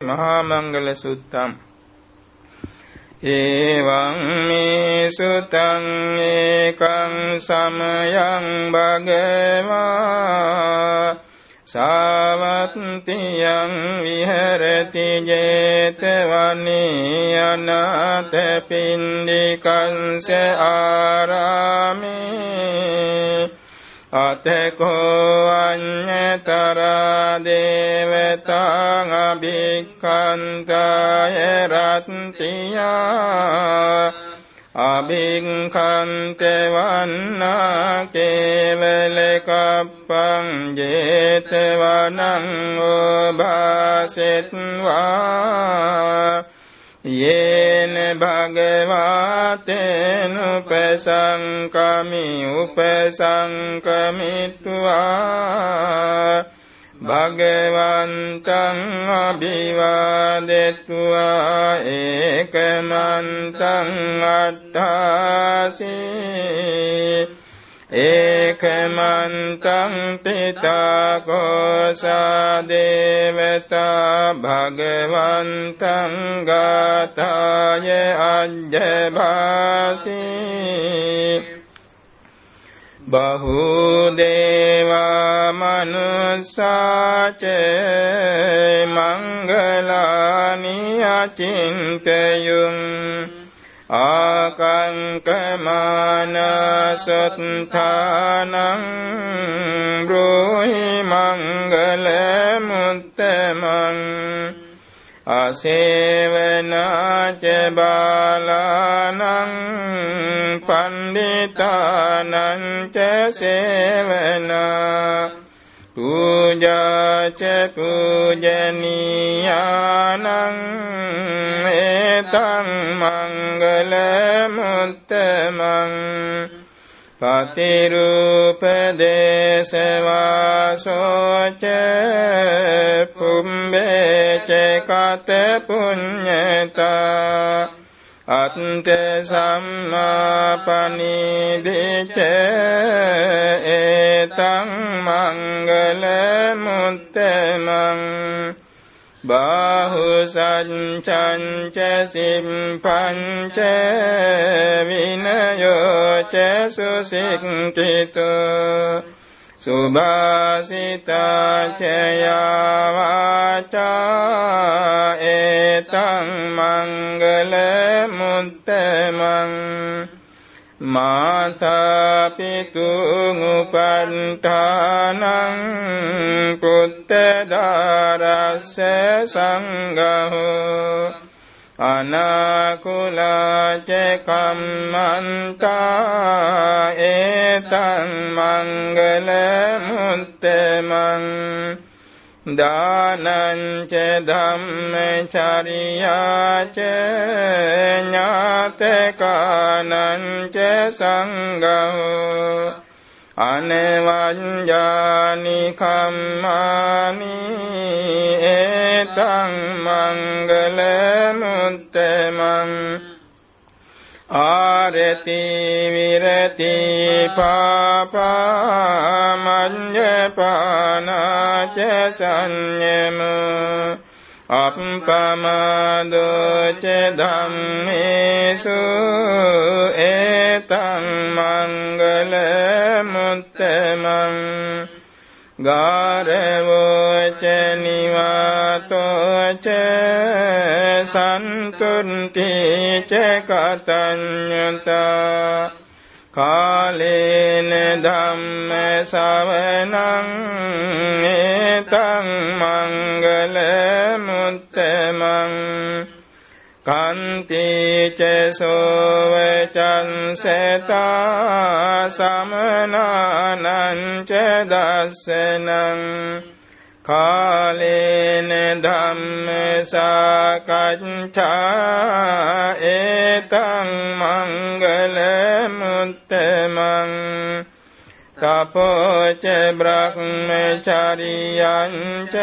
මහා මංගල සුත්තම්. ඒවං මේ සුතං ඒකං සමයං භගවා. සාවත්තියං විහෙරති 제තවනේ අනාථ පින්ඩිකංස ආරාමේ. අතකෝ අඤ්ඤතරා දේවතාං අභික්ඛන්තය රත්තියා අභික්ඛන්ත වන්නා කේවල කප්පං 제තවනං ඔබාසෙත්වා යේන භගවාතේන උපසංකමි උපසංකමිත්වා භගවන්තං අභිවාදෙත්වා ඒකමන්තං අට්ඨාසී ඒකමන්තං පිතා කෝසා දේවතා භගවන්තං ගාතාය අජ්ජභාසී බහුදේවා මනුසාච මංගලානි අචින්තයුම් ආකංකමානසත්ථානං බ්‍රෝහි මංගල මුත්තමං අසේවනාච බාලානං පණ්ඩිතානං ච සේවනා පූජාච පූජනීයානං ඒතං මංගල මුත්තමං පතිරූපදේශවාසෝච පුම්බේච කත පුඤ්ඤතා අත්ත සම්මාපනිදිච ඒතං මංගල මුත්තමං බාහු සංචංච සිම්පංච විනයෝච සුසික්ඛිතෝ සුභාසිතාචයාවාචා මාතාපිතුං උපන්ඨානං පුත්තදාරස්ස සංඝෝ අනාකුලාච කම්මන්තා ඒතං මංගල මුත්තමං දානංච ධම්මචරියාච ඥාතකානංච සංඝෝ අනවඤ්ඤානි කම්මානි ඒතං මංගල මුත්තමං ආරති විරති පාපමඤ්ඤපානාච සංයම අප්පමදෝච ධම්මේසු ඒතං මංගල මුත්තමං ගාරවෝච නිවාතෝච සන්තුන්ති ච කතඤ්ඤතා කාලේන ධම්ම සවනං කන්ති ච සෝවචංසතා සමනානං ච දස්සනං කාලේන ධම්ම සාකච්ඡා ඒතං මංගල මුත්තමං තපෝච බ්‍රහ්මචරියං ච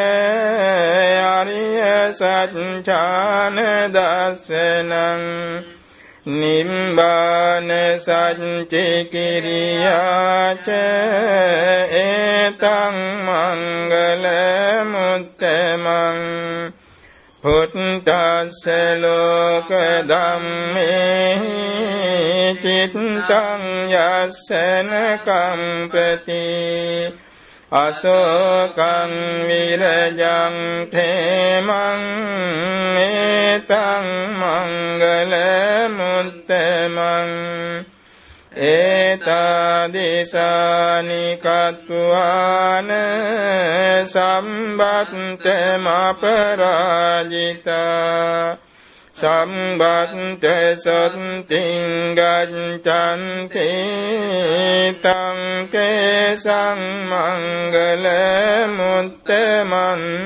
අරිය සත්‍යාන දස්සනං නිම්බාන සච්චි කිරියාච ඒතං මංගල මුත්තමං. පුත්තස්ස ලෝක ධම්මේ චිත්තං යස්සන කම්පති අශෝකං විරජං තේමං ඒතං මංගල මුත්තමං ඒතාදිසානි කତ୍වාන සම්බත්තමපරාජිතා සම්බත්ත සත්තිං ගච්ඡන්ති තං කේසං මංගල මුත්තමන්ති